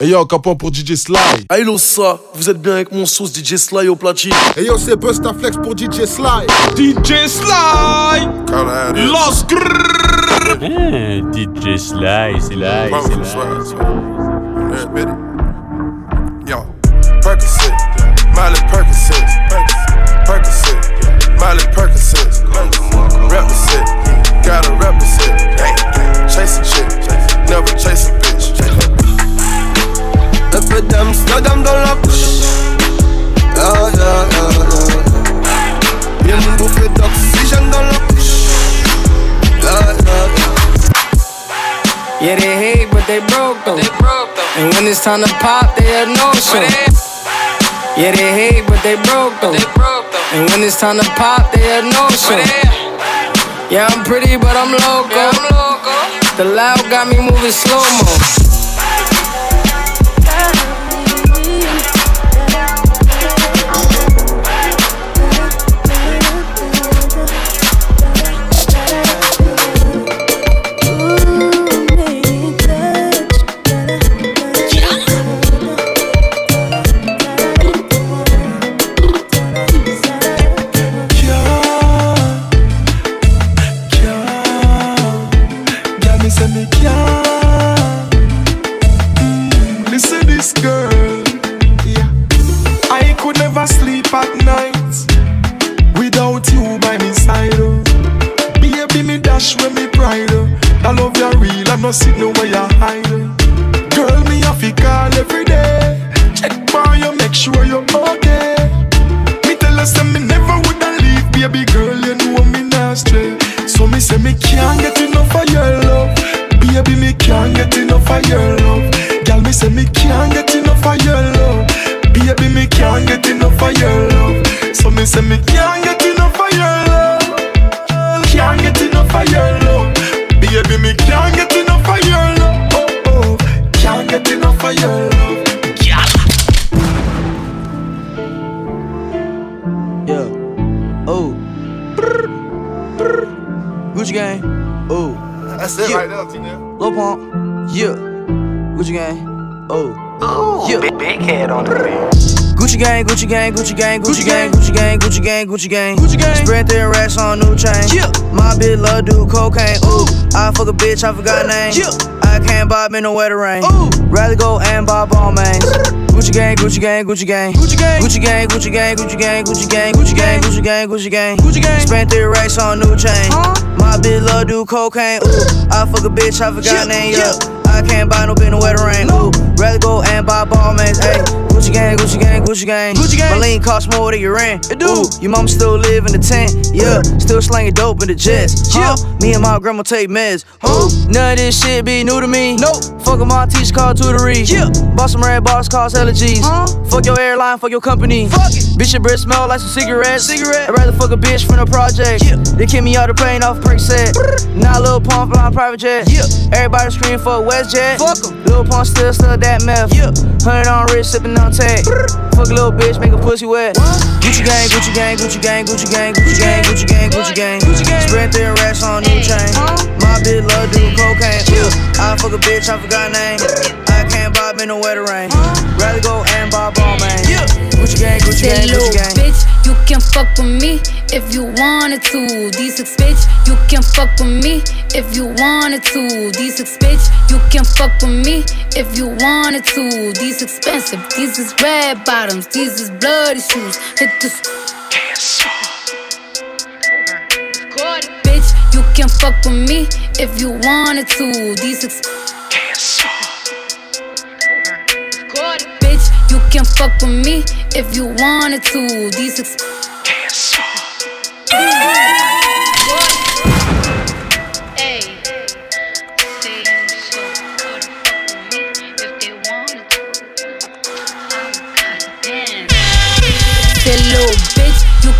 Hey yo, capon pour DJ Sly? Hey ça, vous êtes bien avec mon sauce DJ Sly au platine. Hey yo, c'est Bustaflex pour DJ Sly. DJ Sly. Los eh, DJ Sly, c'est là, c'est là. And when it's time to pop, they have no show. Yeah, they hate, but they broke though. They broke though. And when it's time to pop, they have no show. Yeah, I'm pretty, but I'm loco. Yeah, I'm loco. The loud got me moving slow mo. gang, Gucci gang, Gucci gang, Gucci gang, Gucci gang, Gucci gang. Gucci gang. Spread their racks on new chain. My bitch love do cocaine. Ooh. I fuck a bitch, I forgot name. I can't bob in the wetter rain. Ooh. Rather go and buy Balmains. Gucci gang, Gucci gang, Gucci gang. Gucci gang, Gucci gang, Gucci gang, Gucci gang, Gucci gang, Gucci gang, Gucci gang, Gucci gang. Gucci gang. Spent their racks on new chain. My bitch love do cocaine. Ooh. I fuck a bitch, I forgot name. Yeah. I can't buy no bin the wetter rain. Ooh. Rather go and buy Balmains. Ayy. Gucci gang, Gucci gang, Gucci gang. Gucci gang. My lean cost more than your rent. It do. Ooh, your mama still live in the tent. Yeah, still slanging dope in the jets. Yeah, me and my grandma take meds. Huh? None of this shit be new to me. Nope. Fuck my teacher called tutory. Yeah. Bought some red bars cost allergies. Huh? Fuck your airline, fuck your company. Fuck it. Bitch, your breath smell like some cigarettes. Cigarette. I'd rather fuck a bitch from the project. Yeah. They kick me out the plane off prick set. Now Lil Pump flying private jet. Yeah. Everybody scream for WestJet. Fuck em. Lil Pump still still that meth. Yeah. Hundred on wrist, sipping on Dante. Fuck a little bitch, make a pussy wet. Gucci gang, Gucci gang, Gucci gang, Gucci gang, Gucci gang, Gucci gang, Gucci gang. Gucci gang. Spread their racks on new chain. My bitch love do cocaine. I fuck a bitch, I forgot name. I can't buy me no wetter rain. Rather go and buy Balmain. Gucci gang, Gucci gang, Gucci gang. Bitch, you can fuck with me if you wanted to. These six bitch, you can fuck with me if you wanted to. These six bitch, you can fuck with me if you wanted to. These expensive, these is red bottoms, these is bloody shoes. Hit this. Bitch, you can fuck with me if you wanted to. These ex- Bitch, you can fuck with me if you wanted to. These ex-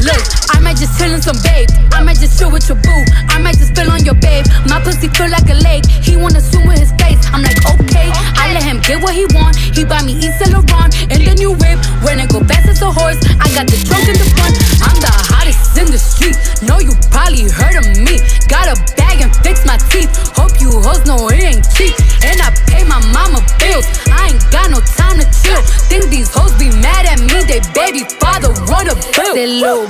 Look, I might just chill in some babe. I might just chill with your boo. I might just spill on your babe. My pussy feel like a lake. He wanna swim with his face. I'm like, okay. I let him get what he want. He buy me Yves Saint Laurent and the new whip. When it go fast as a horse, I got the trunk in the front. I'm the hottest in the street. Know you probably heard of me. Got a bag and fix my teeth. Hope you hoes know it ain't cheap. And I pay my mama bills. I ain't got no time to chill. Think these hoes be mad at me. They baby father run a bill. Say little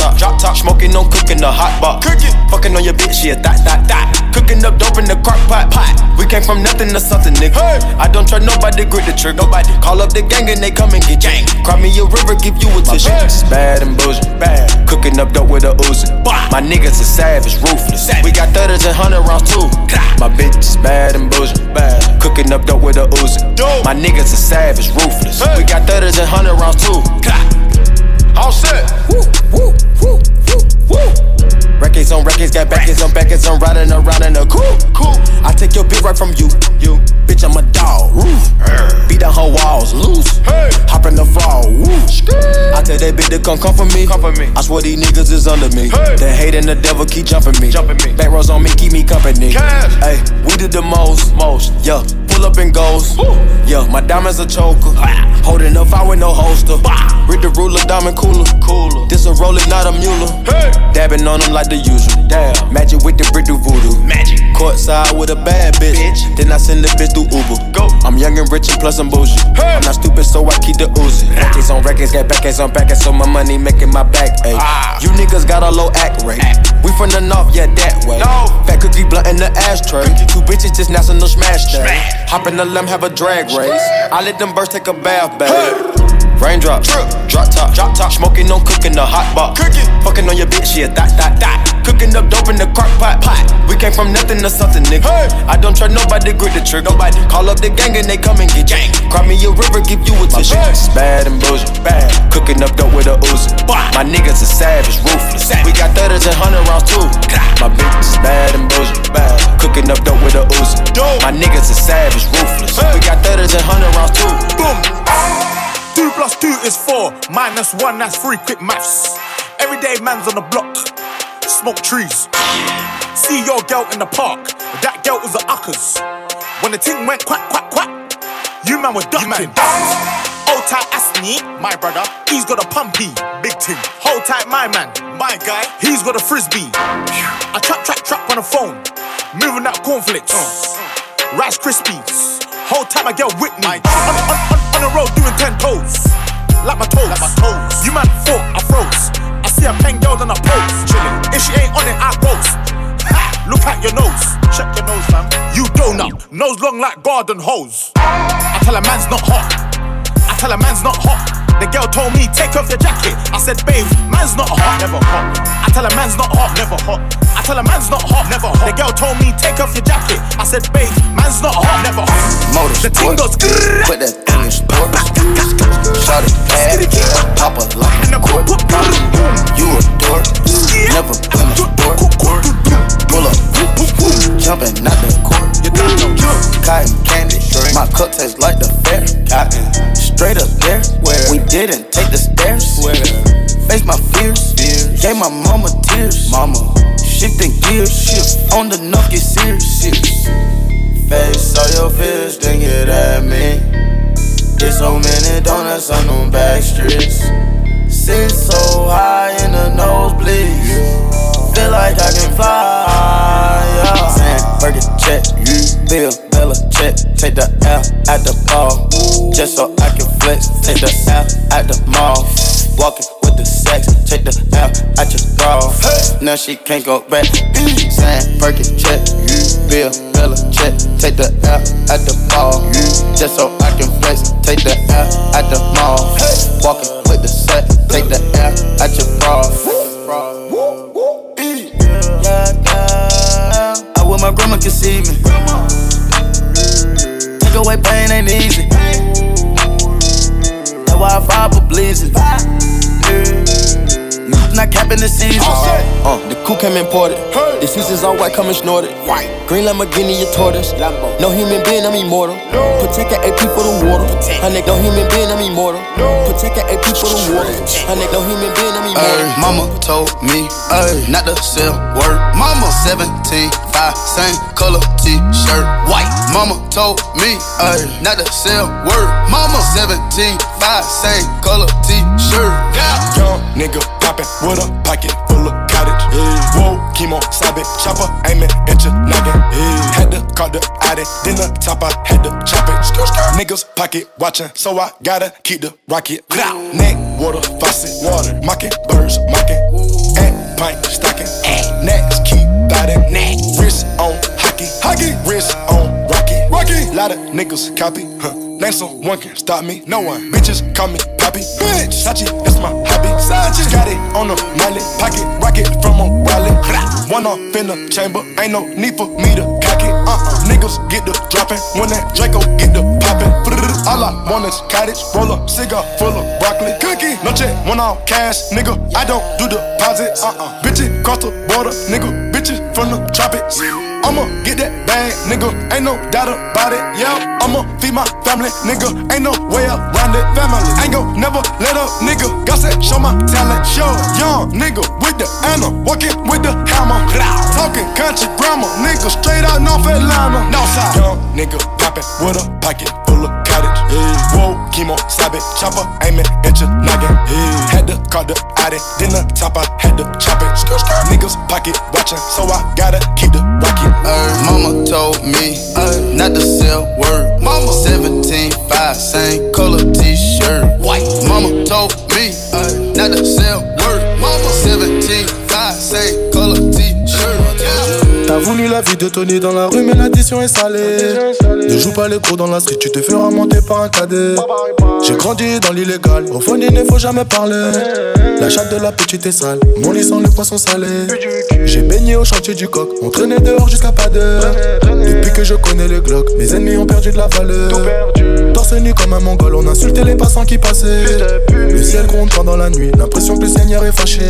top, drop top, smoking on cooking the hot pot. Cooking, fucking on your bitch, yeah, that, that, that. Cooking up dope in the crock pot, pot. We came from nothing to something, nigga. I don't trust nobody, grip the trick, nobody. Call up the gang and they come and get gang. Cry me a river, give you a tissue. It's bad and bullshit, bad. Cooking up dope with a Uzi. My niggas are savage, ruthless. We got thudders and hundred rounds too. My bitch is bad and bullshit, bad. Cooking up dope with a Uzi. My niggas are savage, ruthless. We got thudders and hundred rounds too. All set. Woo, woo, woo, woo, woo. Records on records, got backers on backers, I'm riding around in a coupe. Cool. I take your bitch right from you. You. Bitch, I'm a dog. Roof. Beat down her walls loose. Hey. Hop in the fall. Woo. I tell that bitch to come come for me. Come for me. I swear these niggas is under me. Hey. The hate and the devil keep jumping me. Jumping me. Back rows on me, keep me company. Cash. Hey, we did the most. Most. Yeah. Pull up and goes. Yeah, my diamonds a choker. Holding up, I with no holster. Read the ruler, diamond cooler. Cooler. This a roller, not a mule. Hey. Dabbing on them like the usual. Damn. Magic with the brick do voodoo. Magic. Courtside with a bad bitch. bitch. Then I send the bitch through Uber. Go. I'm young and rich and plus I'm bougie. Hey. I'm not stupid, so I keep the Uzi. Records on records, got backers on backers, so my money making my back ache. Ah. You niggas got a low act rate. Act. We from the north, yeah, that way. No. Fat cookie blunt in the ashtray. Cookie. Two bitches just national smash. Smash. Hop in the limb, have a drag race. I let them birds take a bath, babe. Hey. Raindrop, drop top, drop top, smoking on cooking the hot pot. Cooking, fucking on your bitch, yeah, that, that, that. Cooking up dope in the crock pot, pot. We came from nothing to something, nigga. Hey. I don't trust nobody, to grip the trick, nobody. Call up the gang and they come and get gang. Cry me a river, give you a tissue. It's bad and bullshit, bad. Cooking up dope with a Uzi. My niggas are savage, ruthless. We got thudders and hundred rounds too. My bitch is bad and bullshit, bad. Cooking up dope with a Uzi. My niggas are savage, ruthless. We got thudders and hundred rounds too. Boom. Two plus two is four, minus one, that's three. Quick maths. Everyday man's on the block, smoke trees. See your girl in the park, that girl was a uckers. When the ting went quack, quack, quack, you man were ducking. Hold tight, Asney, my brother, he's got a pumpy, big ting. Hold tight, my man, my guy, he's got a frisbee. I trap, trap, trap on the phone, moving that cornflakes, Rice Krispies. Whole time I get with me. On, on, on, on the road doing ten toes. Like my toes. Like my toes. You man thought I froze. I see a pen girl on a pose. Chilling. If she ain't on it, I. Ha! Look at your nose. Check your nose, fam. You donut. Nose long like garden hose. I tell a man's not hot. I tell a man's not hot. The girl told me, take off your jacket. I said, babe, man's not hot, never hot. I tell a man's not hot, never hot. I tell a man's not hot, never hot. The girl told me, take off your jacket. I said, babe, man's not hot, never hot. Motor the ting goes Put that thing in sport. Shot it bad, pop a lock in court. You a dork, never been a sport. Pull up, jumping out the court. Cotton candy, my cup tastes like the fair. Cotton, straight up there. Where we didn't take the stairs. Where face my fears. Gave my mama tears. Mama, shifting gears. Shift on the knock, get serious. Face all your fears, then get at me. Get so many donuts on them back streets. Sit so high in the nose nosebleeds. Feel like I can fly. Yeah. Saying, Burger check, Bill, Bella check. Take the L at the ball. Just so I can flex. Take the L at the mall. Walking with the sex. Take the L at your bra. Now she can't go back. Saying, Burger check, Bill, Bella check. Take the L at the ball. Just so I can flex. Take the L at the mall. Walking with the set. Take the L at your bra. I wish my grandma could see me. Take away pain ain't easy. That's why I fire for blazing. Not capping the season. Uh, the coup came imported. The seasons all white, coming snorted. White. Green Lamborghini, your tortoise. No human being, I'm immortal. Protect an AP for the water. I nigga, no human being, I'm immortal. Protect an AP for the water. I nigga, no human being, I'm immortal. Ay, mama told me ay, not to sell word. Mama 17, 5, same color t-shirt, white. Mama told me ay, not to sell word. Mama 17, 5, same color t-shirt. Yeah. Young nigga poppin' with a pocket full of cottage. Yeah. Whoa, chemo, sabe, chopper, aiming at your noggin. Yeah. Had to call the addy, then the top I had to chop it. Niggas pocket watching, so I gotta keep the rocket. Neck, water, faucet, water, mocking, birds, mocking. At pint, stocking, next, keep biting. Neck, wrist on hockey, hockey, wrist on. Lot of niggas copy, huh? Name someone can stop me, no one. Bitches call me Poppy, bitch. Sachi, that's my hobby. Sachi, got it on the mallet, pocket rocket from a wallet. One off in the chamber, ain't no need for me to cock it. Uh-uh, niggas get the dropping when that Draco get the popping. All I want is cottage, roll up, cigar full of broccoli, cookie. No check, one off cash, nigga. I don't do deposits. Uh-uh, bitches cross the border, nigga. Bitches from the tropics. I'ma get that bag, nigga. Ain't no doubt about it. Yeah, I'ma feed my family, nigga. Ain't no way around it. Family, ain't gon' never let up, nigga. God said, show my talent, show. Young nigga with the Anna, walking with the hammer. Talking country grammar, nigga. Straight out North Atlanta. Northside. Young nigga poppin' with a pocket full of. Yeah. Whoa, chemo, it chopper, aiming at your noggin. Yeah. Had to call the addy, then the top I had to chop it. Niggas pocket watching, so I gotta keep the rocket. Ay, mama told me ay, not to sell word. Mama 17, 5, same color t-shirt. White. Mama told me ay, not to sell word. Mama 17, 5, same color t-shirt. T'as voulu la vie de Tony dans la rue, mais l'addition est salée. Ne joue pas les cours dans la street, tu te feras monter par un cadet. J'ai grandi dans l'illégal, au fond il ne faut jamais parler. La chatte de la petite est sale, mon lit sent le poisson salé. J'ai baigné au chantier du coq, on traînait dehors jusqu'à pas d'heure. Depuis que je connais les glocks, mes ennemis ont perdu de la valeur. Torse nu comme un mongol, on insultait les passants qui passaient. Le ciel gronde pendant la nuit, l'impression que le Seigneur est fâché.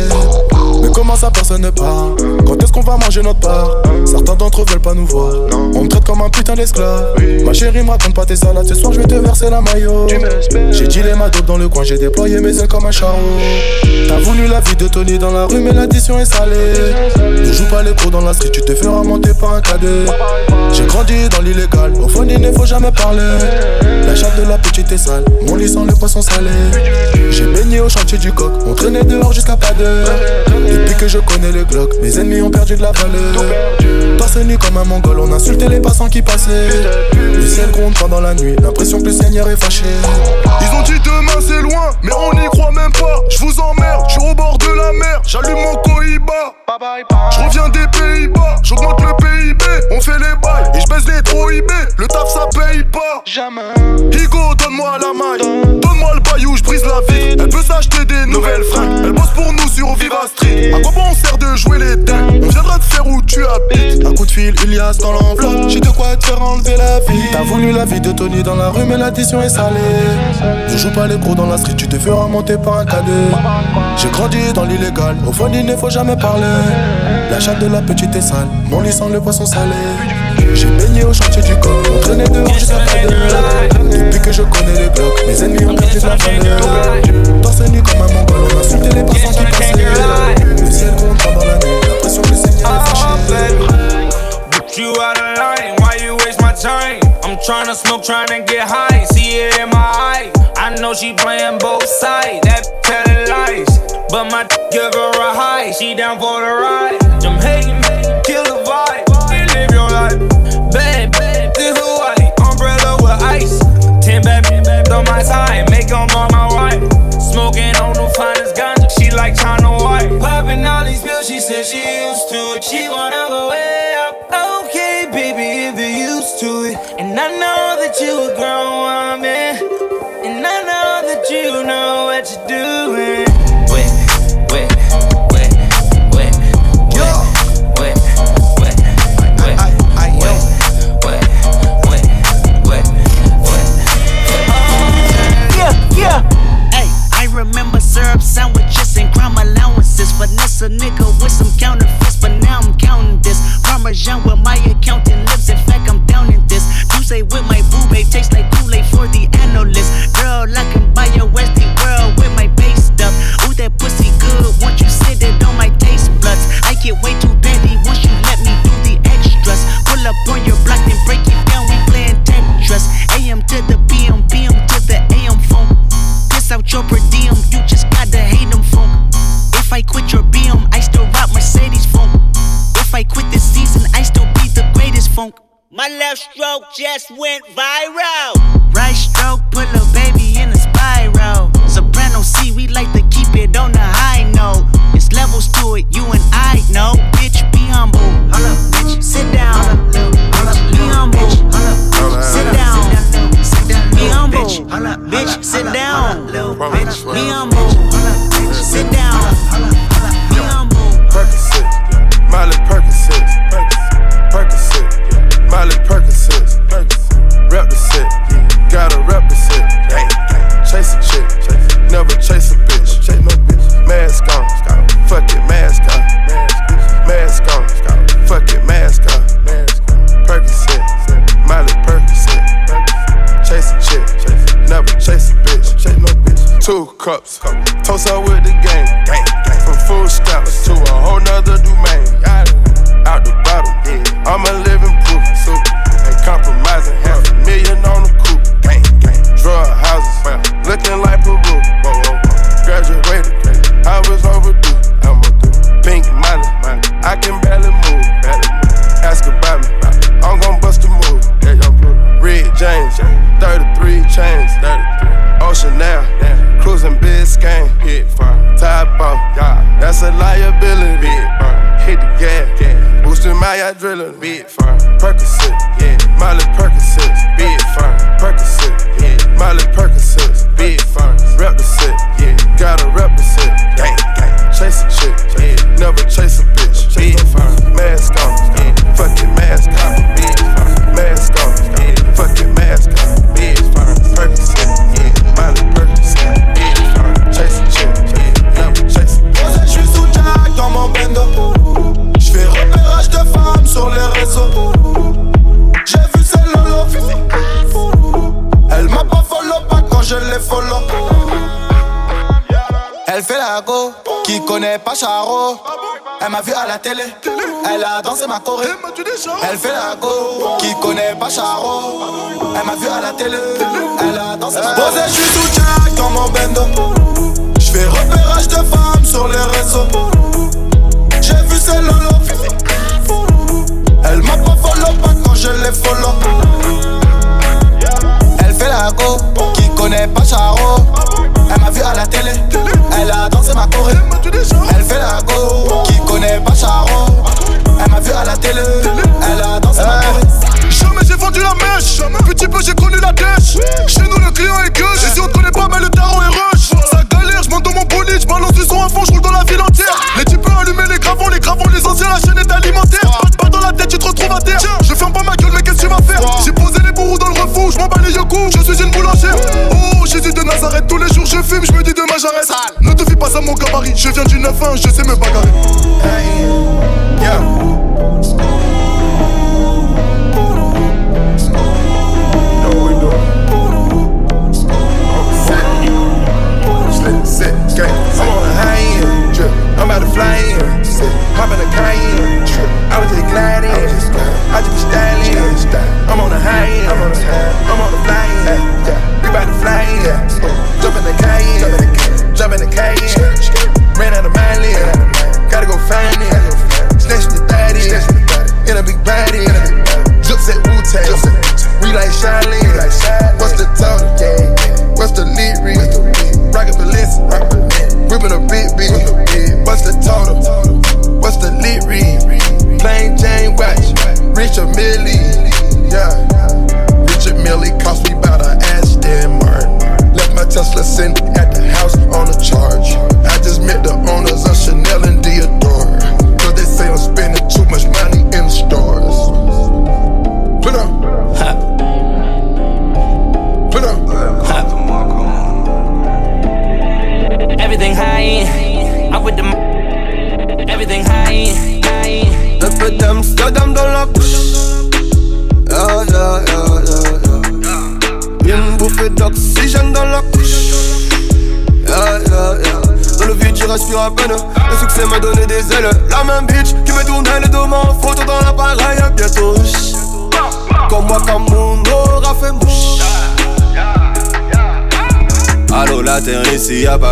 Mais comment ça personne ne parle Quand est-ce qu'on va manger notre part? Certains d'entre eux veulent pas nous voir. On me traite comme un putain d'esclave. Ma chérie me raconte pas tes salades, ce soir je vais te verser la maillot. J'ai dit les dope dans le coin, j'ai déployé mes ailes comme un charreau. T'as voulu la vie de Tony dans la rue, mais l'addition est salée. Ne joue pas les cours dans la street, tu te feras monter par un cadet. J'ai grandi dans l'illégal, au fond il ne faut jamais parler. La de la petite est sale, mon lit sent le poisson salé. J'ai baigné au chantier du coq, on traînait dehors jusqu'à pas d'heure. Depuis que je connais les glocks, mes ennemis ont perdu de la valeur. Torse nu comme un mongol, on insultait les passants qui passaient. Le ciel gronde pendant la nuit, l'impression que le Seigneur est fâché. Ils ont dit demain c'est loin, mais on n'y croit même pas. Je vous emmerde, je suis au bord de la mer, j'allume mon Cohiba. Je reviens des Pays-Bas, j'augmente le PIB, on fait les bails et je baisse les trop IB. Le taf ça paye pas. Jamais. Higo, donne-moi la maille, donne-moi le baillou, je brise la vie. Elle peut s'acheter des nouvelles fringues, elle bosse pour nous sur Viva Street. À quoi bon on sert de jouer les dingues? On viendra te faire où tu habites. Un coup de fil, Ilias dans l'enveloppe. J'ai de quoi te faire enlever la vie. T'as voulu la vie de Tony dans la rue, mais l'addition est salée. Ne joue pas les gros dans la street, tu te feras monter par un cadet. J'ai grandi dans l'illégal, au fond il ne faut jamais parler. La chatte de la petite est sale, mon lit sent le poisson salé. J'ai baigné au chantier du coq, on traînait dehors jusqu'à pas de Depuis que je connais les blocs, mes ennemis ont perdu de la valeur. Torse nu comme un mongol, on insultait les passants qui passaient. Le ciel compte pendant la nuit, l'impression que le Seigneur est fâché. But you out of line, why you waste my time? I'm tryna smoke, tryna get high, see it in my eye. I know she playing both sides, that. But my give her a high, she down for the ride. I'm hating, kill the vibe, live your life. Bad, bad, this Hawaii, umbrella with ice. Ten bad, bad on my side, make them all my wife. Smoking on the finest ganja, she like China White. Popping all these pills, she said she used to it. She wanna go way up. Okay, baby, if you're used to it. And I know that you a grown woman. And I know that you know what you're doing. Syrup sandwiches and crime allowances. Finesse a nigga with some counterfeits, but now I'm counting this. Parmesan with my accountant lips. In fact, I'm down in this. Tuesday with my boo babe tastes like Kool-Aid for the analyst. Girl, I can buy your Westie left stroke just went viral. Right stroke put a baby in a spiral. Soprano C, we like to keep it on the high note. It's levels to it, you and I know. Toast up with High adrenaline, be it fine. Percocet, yeah. Molly Percocet, be it fine. Percocet, yeah. Molly Percocet, be it fine. set, yeah. Gotta represent, gang, gang. Chase a chick, yeah. Never chase a Elle m'a vu à la télé, elle a dansé ma choré. Elle fait la go, qui connaît pas Charo. Elle m'a vu à la télé, elle a dansé ma choré. Je suis sous Jack dans mon bendo. Je fais repérage de femmes sur les réseaux. J'ai vu celle lolo. Elle m'a pas follow pas quand je l'ai follow. Elle fait la go, qui connaît pas Charo. Elle m'a vu à la télé, elle a dansé ma choré. Elle fait la go, qui connaît pas Charo. Elle m'a vu à la télé, elle a dansé ma choré. Jamais j'ai vendu la mèche, petit peu j'ai connu la dèche. Chez nous le client est gueule, 9-1, je sais me bagarrer.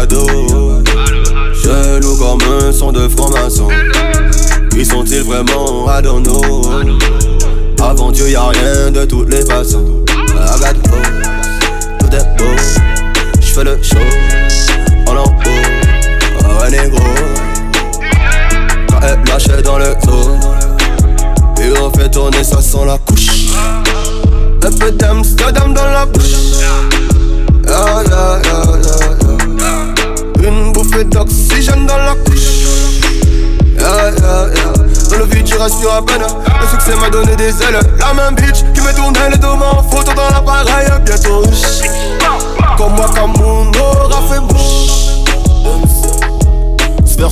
D'eau. Chelou comme un son de franc-maçon. Qui sont-ils vraiment? Know. Avant Dieu, y'a rien de toutes les façons. I got tout est beau. J'fais le show en haut. Oh, un négro. Quand elle lâche dans le dos. Et on fait tourner ça sans la couche. Un peu d'Amsterdam dans la bouche. Yeah, yeah, yeah, Bouffée d'oxygène dans la couche. Yeah, yeah, yeah. Dans le vide, tu à peine. Le succès m'a donné des ailes. La même bitch qui me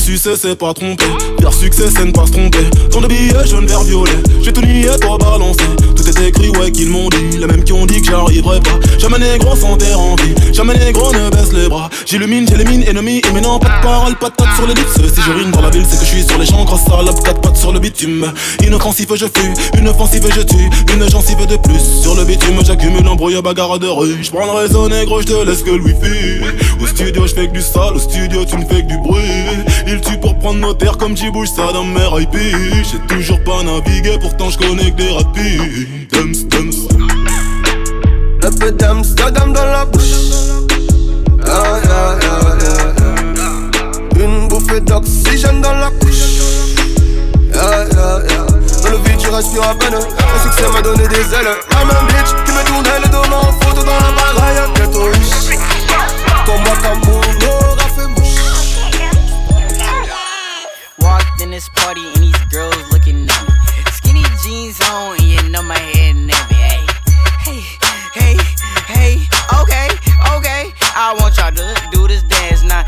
succès c'est pas tromper Faire succès c'est ne pas se tromper. Tant de billets jaune vert violet J'ai tout nié toi balancé. Tout est écrit ouais qu'ils m'ont dit. Les mêmes qui ont dit que j'arriverai pas. Jamais négro sans terre en vie Jamais négro ne baisse les bras. J'illumine j'élimine ennemis Et maintenant pas de parole pas de sur les lips. Si je rime dans la ville c'est que je suis sur les champs Grosse salope quatre pattes sur le bitume. Inoffensif je fuis Une offensive je tue. Une gencive de plus Sur le bitume. J'accumule embrouille bagarre de rue. Je prends le réseau négro je te laisse que le wifi Au studio je fais que du sale. Au studio tu ne fais que du bruit. Il tue pour prendre nos terres comme j'y bouge ça dans mes IP toujours pas navigué, pourtant je connais que des rapides. Dums, dums Un peu d'Amsterdam dans la bouche D'oxygène dans la couche. Dans le vide tu respires à peine succès m'a donné des ailes La même bitch qui me tournait le dos en photo dans la comme mon aura fait mouche Walked in this party and these girls looking at. Skinny jeans on and you know my head hey, hey, hey. Okay, okay. I want y'all to do this dance now.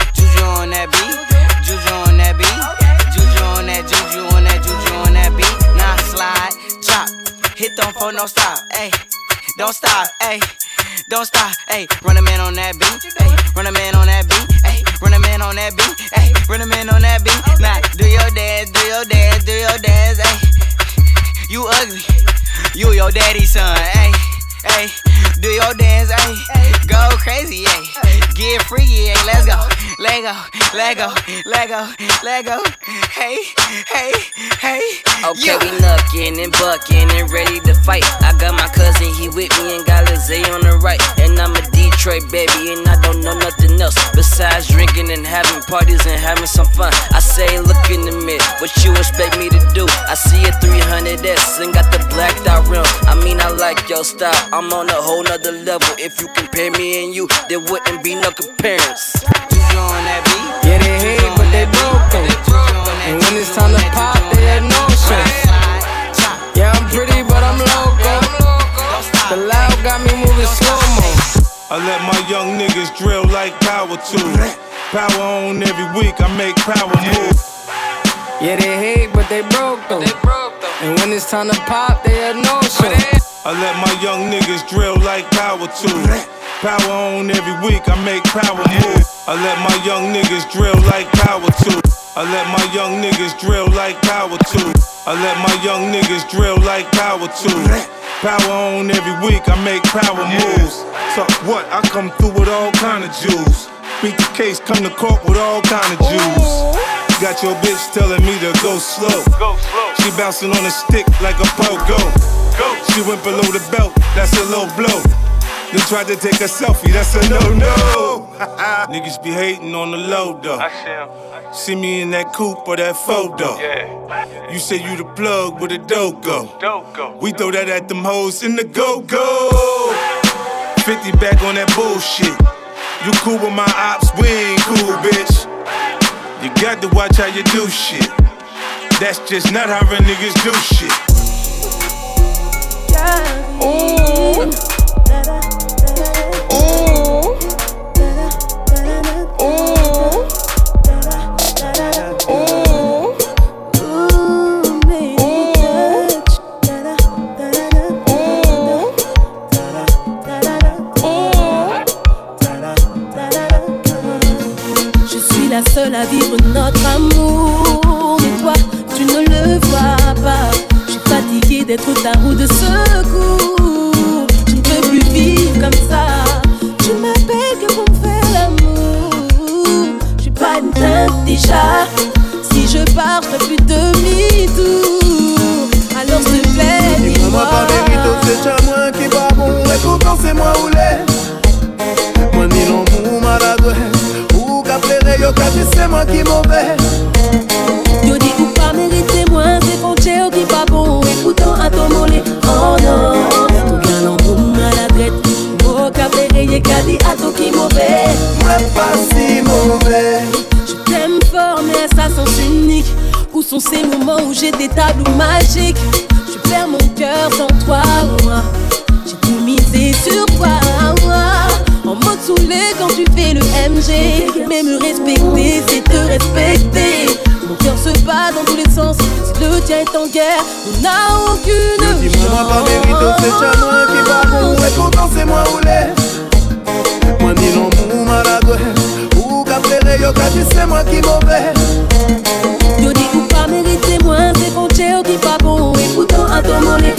No stop. Hey, don't stop. Hey. Don't stop, ayy. Run a man on that beat, ayy. Run a man on that beat, ayy. Run a man on that beat, ayy. Run a man on that beat. Now do your dance, do your dance, do your dance, ayy. You ugly, you your daddy's son, ayy. Ayy, do your dance, ayy. Go crazy, ayy. Get freaky, ayy. Let's go, let go, let go, let go, let go. Hey, hey, hey. Okay, yeah. we knuckin' and buckin' and ready to fight. I got my cousin, he with me and got Lizzie on the right. And I'm a Detroit baby, and I don't know nothing else besides drinking and having parties and having some fun. I say, look in the mirror, what you expect me to do? I see a 300S and got the blacked out rim. I mean, I like your style, I'm on a whole nother level. If you compare me and you, there wouldn't be no comparison. Juju on that beat, yeah, they hate, but they broke And when it's time to pop, I let my young niggas drill like power tools. Power on every week, I make power move. Yeah, they hate, but they broke though. And when it's time to pop, they had no show. I let my young niggas drill like power tools. Power on every week, I make power move. I let my young niggas drill like power tools. I let my young niggas drill like power tools. I let my young niggas drill like power tools. Power on every week, I make power moves. So what? I come through with all kind of jewels. Beat the case, come to court with all kind of jewels. Got your bitch telling me to go slow. She bouncing on a stick like a pogo. She went below the belt, that's a low blow. Then tried to take a selfie, that's a no no. Niggas be hating on the low though. See see me in that coupe or that photo. Yeah. You say you the plug with a dope go. Dope go. We throw that at them hoes in the go go. 50 back on that bullshit. You cool with my ops, we ain't cool, bitch. You got to watch how you do shit. That's just not how real niggas do shit. Ooh. Ooh. La seule à vivre notre amour. Mais toi, tu ne le vois pas. Je suis fatiguée d'être ta roue de secours. Je ne peux plus vivre comme ça. Tu m'appelles que pour me faire l'amour. Je suis pas une déjà. Si je pars, je plus demi-tour. Moi qui mauvais. Yo dis ou pas mériter moins, c'est ton tchéo qui pas bon. Et pourtant, à ton mollet, oh non. Ton galant pour maladrette. Au qu'à plaire, y'a qu'à dire à ton qui mauvais. Moi, pas si mauvais. Je t'aime fort, mais à sa sens unique. Où sont ces moments où j'ai des tableaux magiques? Je perds mon cœur sans toi, moi. J'ai tout misé sur toi, En mode saoulé quand tu fais le MG. Mais me respecter, respecter. Mon cœur se bat dans tous les sens. Si le tien est en guerre, on n'a aucune Dis-moi pas mérite, c'est moi qui va bon. Et pourtant, c'est moi ou les. Moi, ni l'amour maladroit. Ou qu'à plaire, yo, qu'à c'est moi qui mauvais. Yo dis ou pas mériter moins, c'est ton tchéo qui pas bon. Et pourtant à ton mollet,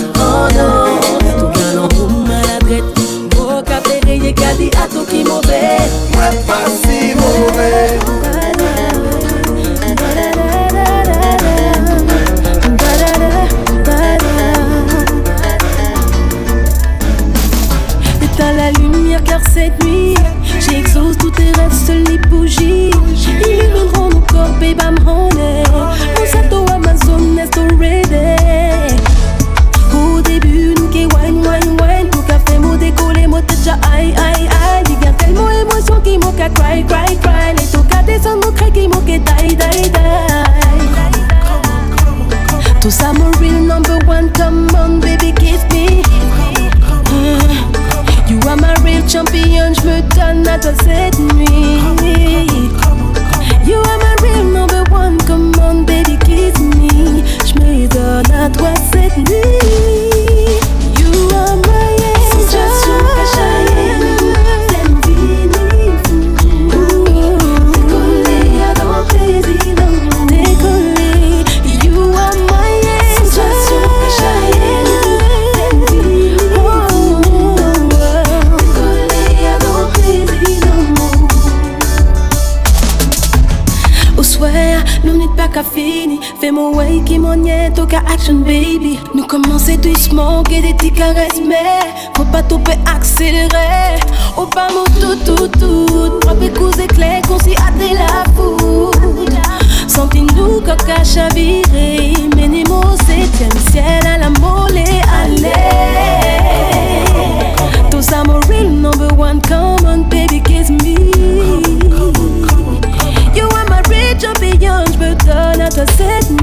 swear, nou nit pa ka fini Fè mou wey ki mounye to ka action baby. Nou komanse douceman, ge de ti kares Mè, fò pa tope akselere Ou pa mou tout tout tout. Trope kouz ekle kon si ate la fou Santi nou koka chavire Mene mou setyem siel a la mole ale Tous sa real number one Come on baby me donne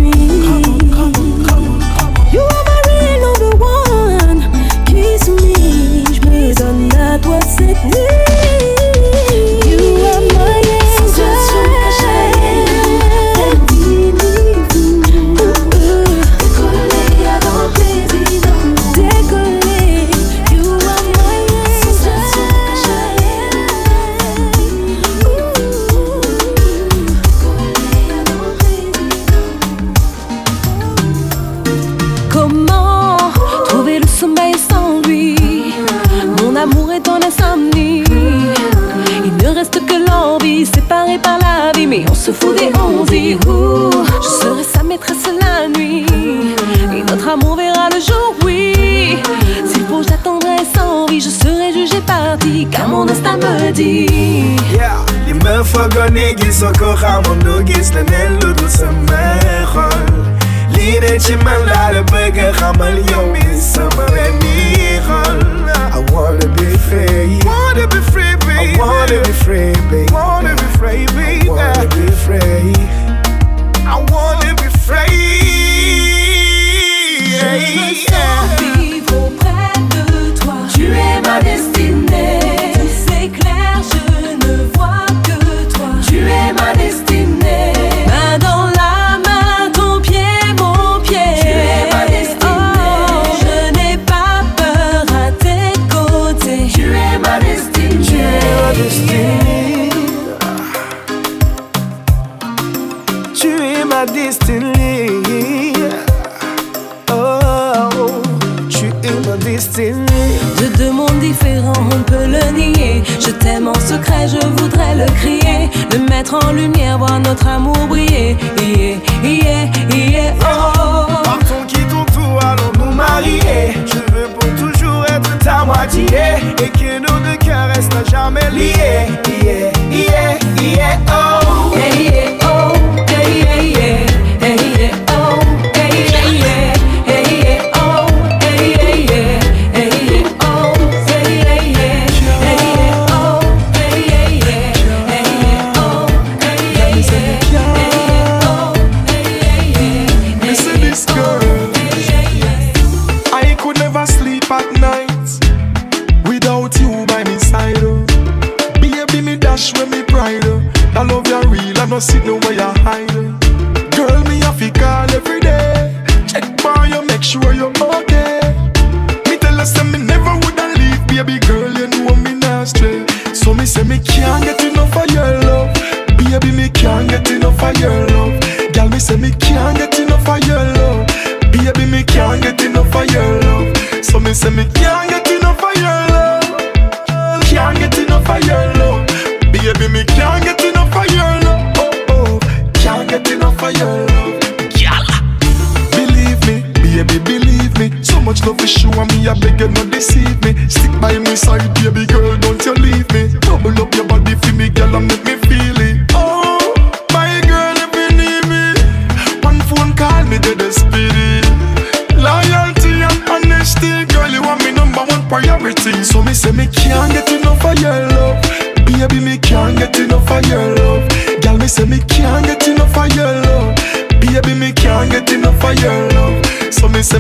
parti, car mon instinct me dit. Yeah, Nimefagani soko hamundo gis leneen lu dul sama xol lii de ci man laa la bëgg a xamal yow mi sama wemi I wanna be free. Wanna be free baby. I wanna be free baby. Wanna be free baby. I wanna be free. I wanna be free. Je secret, je voudrais le crier, le mettre en lumière, voir notre amour briller. Yeah, yeah, yeah, oh. Partons, quittons tout, allons nous marier. Je veux pour toujours être ta moitié et que nos deux cœurs restent à jamais liés. Yeah, yeah, yeah.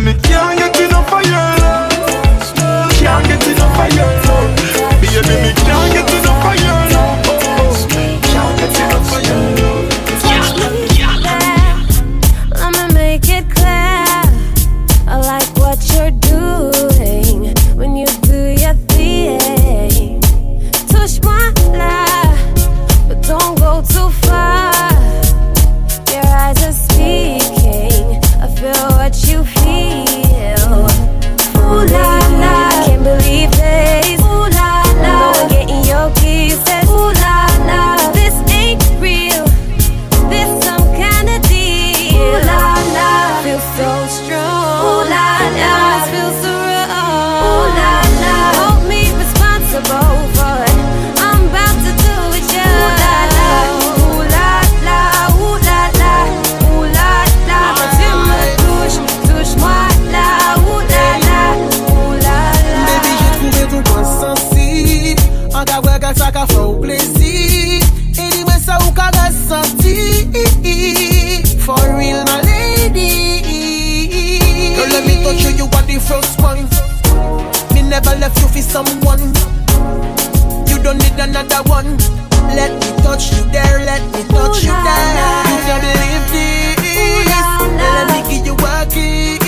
me can't left you for someone. You don't need another one. Let me touch you there, let me touch Ooh, you there. You can believe this. Ooh, la, la. Let me give you a kiss.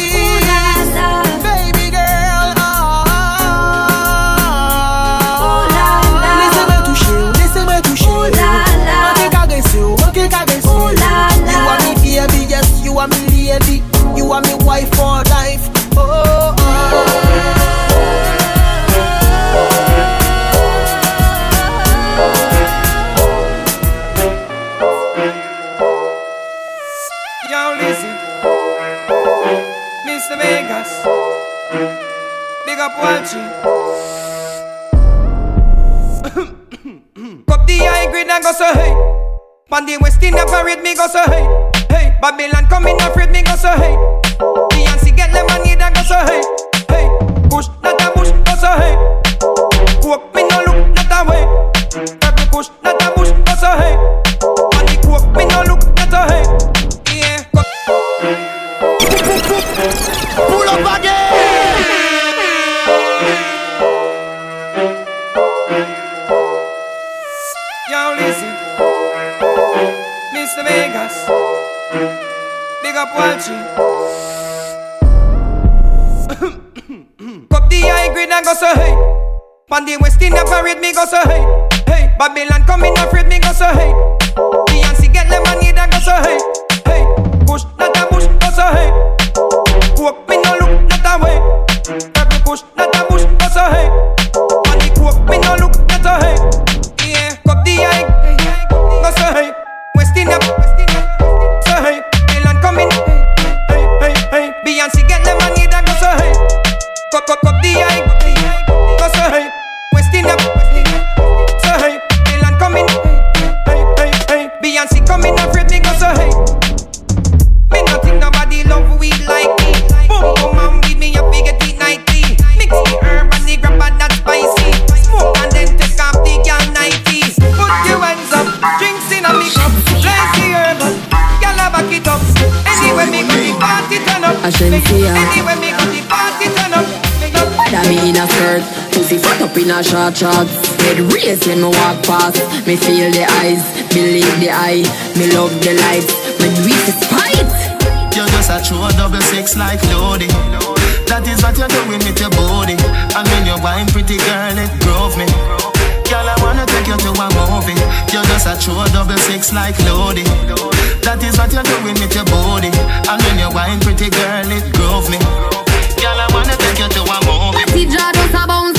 One day West India parade me go so hey, hey. Babylon come in afraid me go so hey. Beyonce get lemonade and go so hey, hey. Push not a bush go so hey. Coke me no look not a way. Grab me push not a bush go so hey. On the coke me no look not a hey. Yeah. Pull up again. One day West in a parade, me go so hey, hey. Babylon coming afraid, me go so hey. Beyonce get lemonade, I go so hey. A short shorts. Head race when me walk past. Me feel the eyes, believe the eye. Me love the lights, me do it spite. You're just a true double six like loading. That is what you're doing with your body. And when you're wine, pretty girl, it drove me. Girl, I wanna take you to a movie. You're just a true double six like loading. That is what you're doing with your body. And when you're wine, pretty girl, it drove me. Girl, I wanna take you to a movie. Matty jaw just a bounce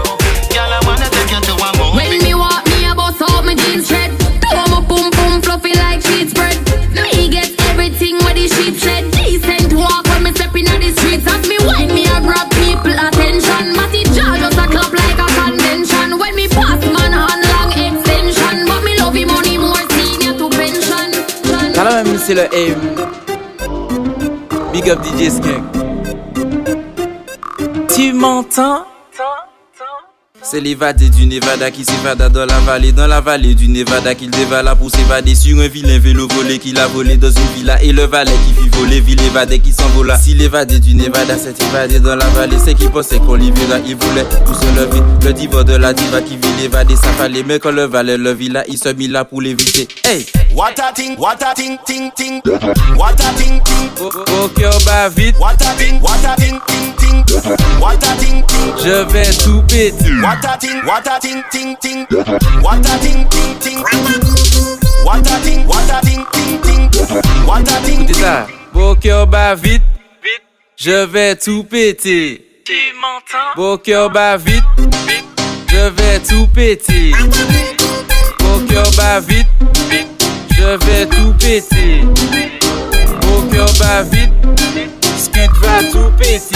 Le. Big up DJ Skunk. Tu m'entends? C'est l'évadé du Nevada qui s'évada dans la vallée, dans la vallée du Nevada qu'il dévala pour s'évader sur un vilain vélo volé qu'il a volé dans une villa et le valet qui fit voler, ville évadé qui s'envola. Si l'évadé du Nevada s'est évadé dans la vallée, c'est qu'il pensait qu'on l'y il voulait tout se lever. Le diva de la diva qui vit l'évadé, ça fallait, mais quand le valet le villa, il se mit là pour l'éviter. Hey! What a ting, what a ting, ting, ting. What a ting, ting. Au cœur bat vite. What a ting, what a ting, ting, ting. What a ting, ting. Je vais tout péter. What a ting, what a ting, ting, ting. What a ting, ting, ting. What a ting, what a ting, ting, ting. What a ting, Écoutez ça. Beau cœur bat vite. Je vais tout péter. Tu m'entends? Beau cœur bat vite. Je vais tout péter. Beau cœur bat vite. Je vais tout péter. Beau cœur bat vite va tout péter.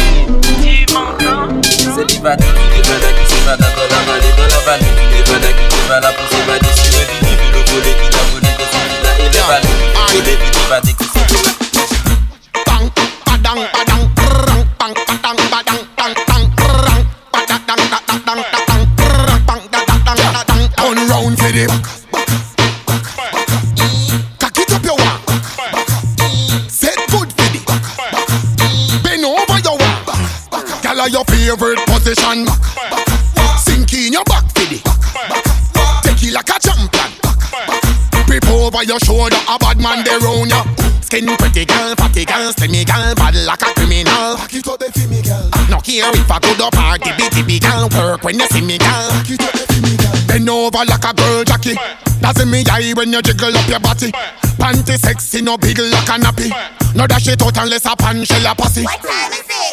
Tu m'entends? C'est l'Ivada qui l'Ivada qui dans la vallée, dans la vallée. L'Ivada qui s'évade pour s'évader sur le vide, le volet qui l'a volé a élevé. Le volet qui qui padang, padang. Ya. Skin pretty girl, fatty girl, slimmy girl, bad like a criminal. Back it up the me girl. Ah, no care if I go to party, bitty big girl, work when you see me girl. Back it up the me girl. Bend over like a girl Jackie. That's in me eye when you jiggle up your body. Panty sexy, no big like a nappy. No dash it out unless a pan shell a pussy.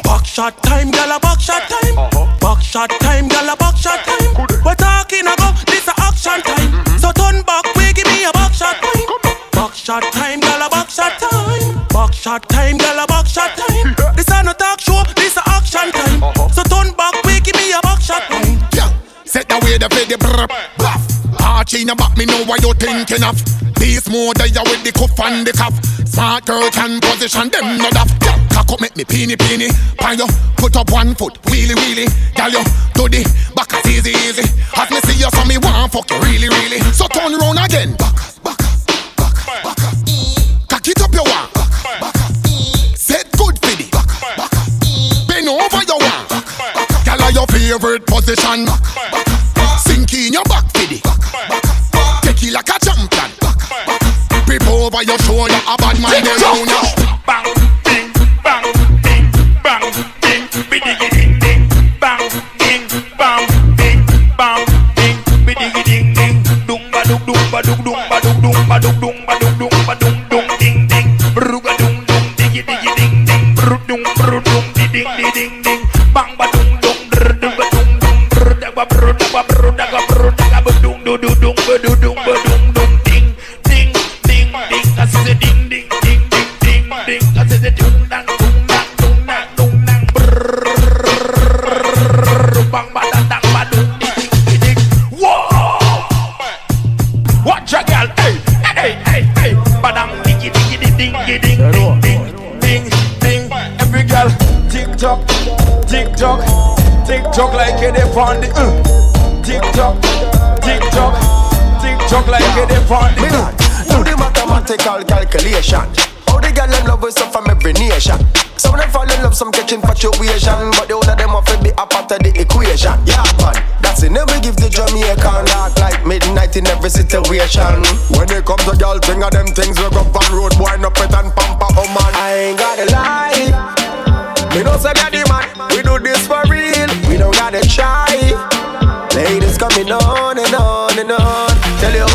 Back shot time, gal a back shot time. Back shot time, gal a back shot time. We're talking about this a action time. So turn back, we give me a back shot time. Back shot time, gal a back shot time. Back shot time, gal a back shot time. This a no talk show, this a action time. Uh-huh. So turn back, we give me a back shot time. Yeah, set the way the the brr bluff. Archie in the back, me know what you're thinking of. This more than you with the cuff and the cuff. Smart girl can position them not off. Yeah, cock up, make me peeny peeny. Pan you, put up one foot, wheelie wheelie. Gal you, do the back as easy easy. As me see you, so me want fuck you really really. So turn round again. Back, favorite position. Sink in your back the Take it like a champion. Grip over your shoulder, a bad man dey round mathematical calculation. How the girl them love us up from every nation. Some of them fall in love, some catch infatuation, but the older them have to be a part of the equation. Yeah, man, that's it. Never give the Jamaican dark like midnight in every situation. When it comes to girl thing, of them things we go on road, boy, no pet and pamper, oh man. I ain't gotta lie. Me know say me the man, we do this for real. We don't gotta try. Ladies coming on and on and on. Tell you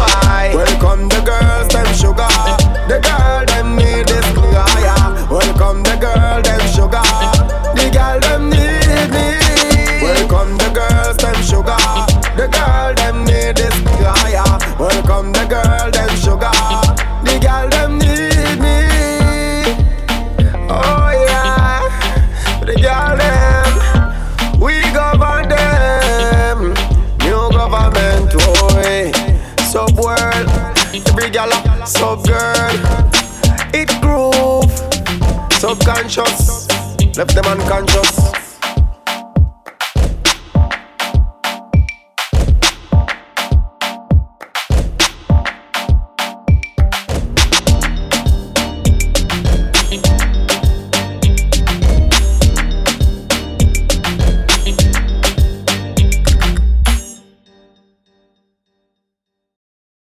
Left them unconscious.